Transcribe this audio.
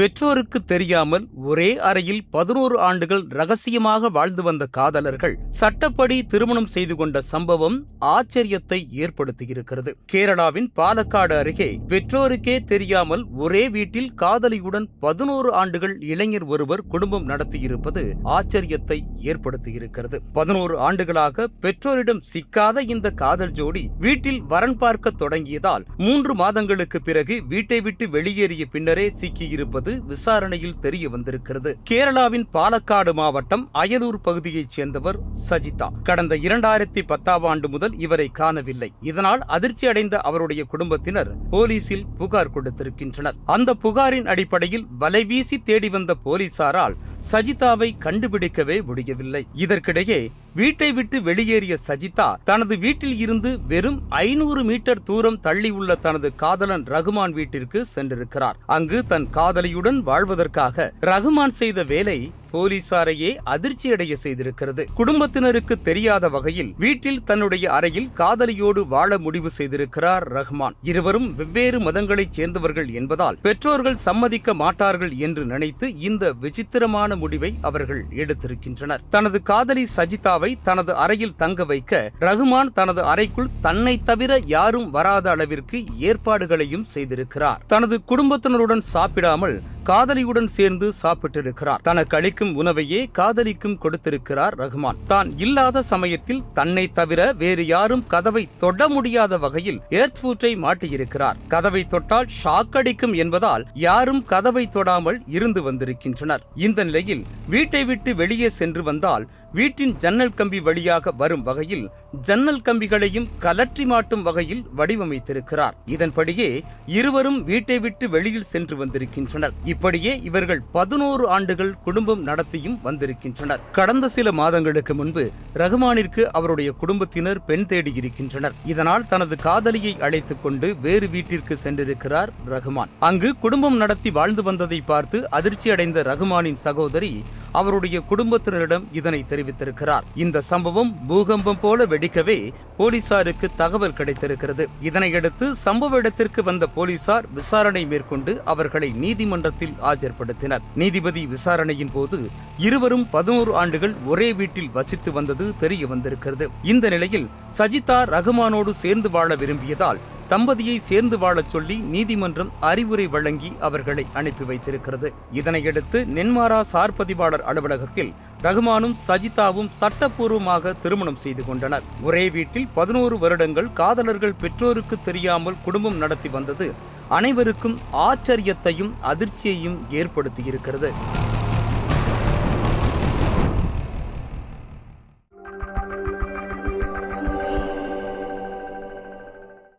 பெற்றோருக்கு தெரியாமல் ஒரே அறையில் பதினோரு ஆண்டுகள் ரகசியமாக வாழ்ந்து வந்த காதலர்கள் சட்டப்படி திருமணம் செய்து கொண்ட சம்பவம் ஆச்சரியத்தை ஏற்படுத்தியிருக்கிறது. கேரளாவின் பாலக்காடு அருகே பெற்றோருக்கே தெரியாமல் ஒரே வீட்டில் காதலியுடன் பதினோரு ஆண்டுகள் இளைஞர் ஒருவர் குடும்பம் நடத்தியிருப்பது ஆச்சரியத்தை ஏற்படுத்தியிருக்கிறது. பதினோரு ஆண்டுகளாக பெற்றோரிடம் சிக்காத இந்த காதல் ஜோடி வீட்டில் வரன் பார்க்க தொடங்கியதால் மூன்று மாதங்களுக்கு பிறகு வீட்டை விட்டு வெளியேறிய பின்னரே சிக்கியிருப்பது விசாரணையில் தெரிய வந்திருக்கிறது. கேரளாவின் பாலக்காடு மாவட்டம் அயலூர் பகுதியைச் சேர்ந்தவர் சஜிதா. கடந்த இரண்டாயிரத்தி பத்தாம் ஆண்டு முதல் இவரை காணவில்லை. இதனால் அதிர்ச்சி அடைந்த அவருடைய குடும்பத்தினர் போலீசில் புகார் கொடுத்திருக்கின்றனர். அந்த புகாரின் அடிப்படையில் வலைவீசி தேடி வந்த போலீசாரால் சஜிதாவை கண்டுபிடிக்கவே முடியவில்லை. இதற்கிடையே வீட்டை விட்டு வெளியேறிய சஜிதா தனது வீட்டில் இருந்து வெறும் ஐநூறு மீட்டர் தூரம் தள்ளியுள்ள தனது காதலன் ரகுமான் வீட்டிற்கு சென்றிருக்கிறார். அங்கு தன் காதலியுடன் வாழ்வதற்காக ரகுமான் செய்த வேலை போலீசாரையே அதிர்ச்சியடைய செய்திருக்கிறது. குடும்பத்தினருக்கு தெரியாத வகையில் வீட்டில் தன்னுடைய அறையில் காதலியோடு வாழ முடிவு செய்திருக்கிறார் ரஹ்மான். இருவரும் வெவ்வேறு மதங்களைச் சேர்ந்தவர்கள் என்பதால் பெற்றோர்கள் சம்மதிக்க மாட்டார்கள் என்று நினைத்து இந்த விசித்திரமான முடிவை அவர்கள் எடுத்திருக்கின்றனர். தனது காதலி சஜிதாவை தனது அறையில் தங்க வைக்க ரகுமான் தனது அறைக்குள் தன்னை தவிர யாரும் வராத அளவிற்கு ஏற்பாடுகளையும் செய்திருக்கிறார். தனது குடும்பத்தினருடன் சாப்பிடாமல் காதலியுடன் சேர்ந்து சாப்பிட்டிருக்கிறார். தனக்கு அளிக்கும் உணவையே காதலிக்கும் கொடுத்திருக்கிறார் ரகுமான் தான் இல்லாத சமயத்தில் தன்னை தவிர வேறு யாரும் கதவை தொட முடியாத வகையில் ஏர்த்பூட்டை மாட்டியிருக்கிறார். கதவை தொட்டால் ஷாக் அடிக்கும் என்பதால் யாரும் கதவை தொடாமல் இருந்து வந்திருக்கின்றனர். இந்த நிலையில் வீட்டை விட்டு வெளியே சென்று வந்தால் வீட்டின் ஜன்னல் கம்பி வழியாக வரும் வகையில் ஜன்னல் கம்பிகளையும் கலற்றி மாட்டும் வகையில் வடிவமைத்திருக்கிறார். இதன்படியே இருவரும் வீட்டை விட்டு வெளியில் சென்று வந்திருக்கின்றனர். இப்படியே இவர்கள் பதினோரு ஆண்டுகள் குடும்பம் நடத்தியும் வந்திருக்கின்றனர். கடந்த சில மாதங்களுக்கு முன்பு ரகுமானிற்கு அவருடைய குடும்பத்தினர் பெண் தேடி இருக்கின்றனர். இதனால் தனது காதலியை அழைத்துக் கொண்டு வேறு வீட்டிற்கு சென்றிருக்கிறார் ரகுமான். அங்கு குடும்பம் நடத்தி வாழ்ந்து வந்ததை பார்த்து அதிர்ச்சியடைந்த ரகுமானின் சகோதரி அவருடைய குடும்பத்தினரிடம் இதனை தெரிவித்திருக்கிறார். இந்த சம்பவம் பூகம்பம் போல வெடிக்கவே போலீசாருக்கு தகவல் கிடைத்திருக்கிறது. இதனையடுத்து சம்பவ இடத்திற்கு வந்த போலீசார் விசாரணை மேற்கொண்டு அவர்களை நீதிமன்றத்தில் ஆஜர்படுத்தினர். நீதிபதி விசாரணையின் போது இருவரும் பதினோரு ஆண்டுகள் ஒரே வீட்டில் வசித்து வந்தது தெரிய வந்திருக்கிறது. இந்த நிலையில் சஜிதா ரகுமானோடு சேர்ந்து வாழ விரும்பியதால் தம்பதியை சேர்ந்து வாழச் சொல்லி நீதிமன்றம் அறிவுரை வழங்கி அவர்களை அனுப்பி வைத்திருக்கிறது. இதனையடுத்து நென்மாரா சார் பதிவாளர் அலுவலகத்தில் ரகுமானும் சஜிதாவும் சட்டப்பூர்வமாக திருமணம் செய்து கொண்டனர். ஒரே வீட்டில் பதினோரு வருடங்கள் காதலர்கள் பெற்றோருக்கு தெரியாமல் குடும்பம் நடத்தி வந்தது அனைவருக்கும் ஆச்சரியத்தையும் அதிர்ச்சியையும் ஏற்படுத்தியிருக்கிறது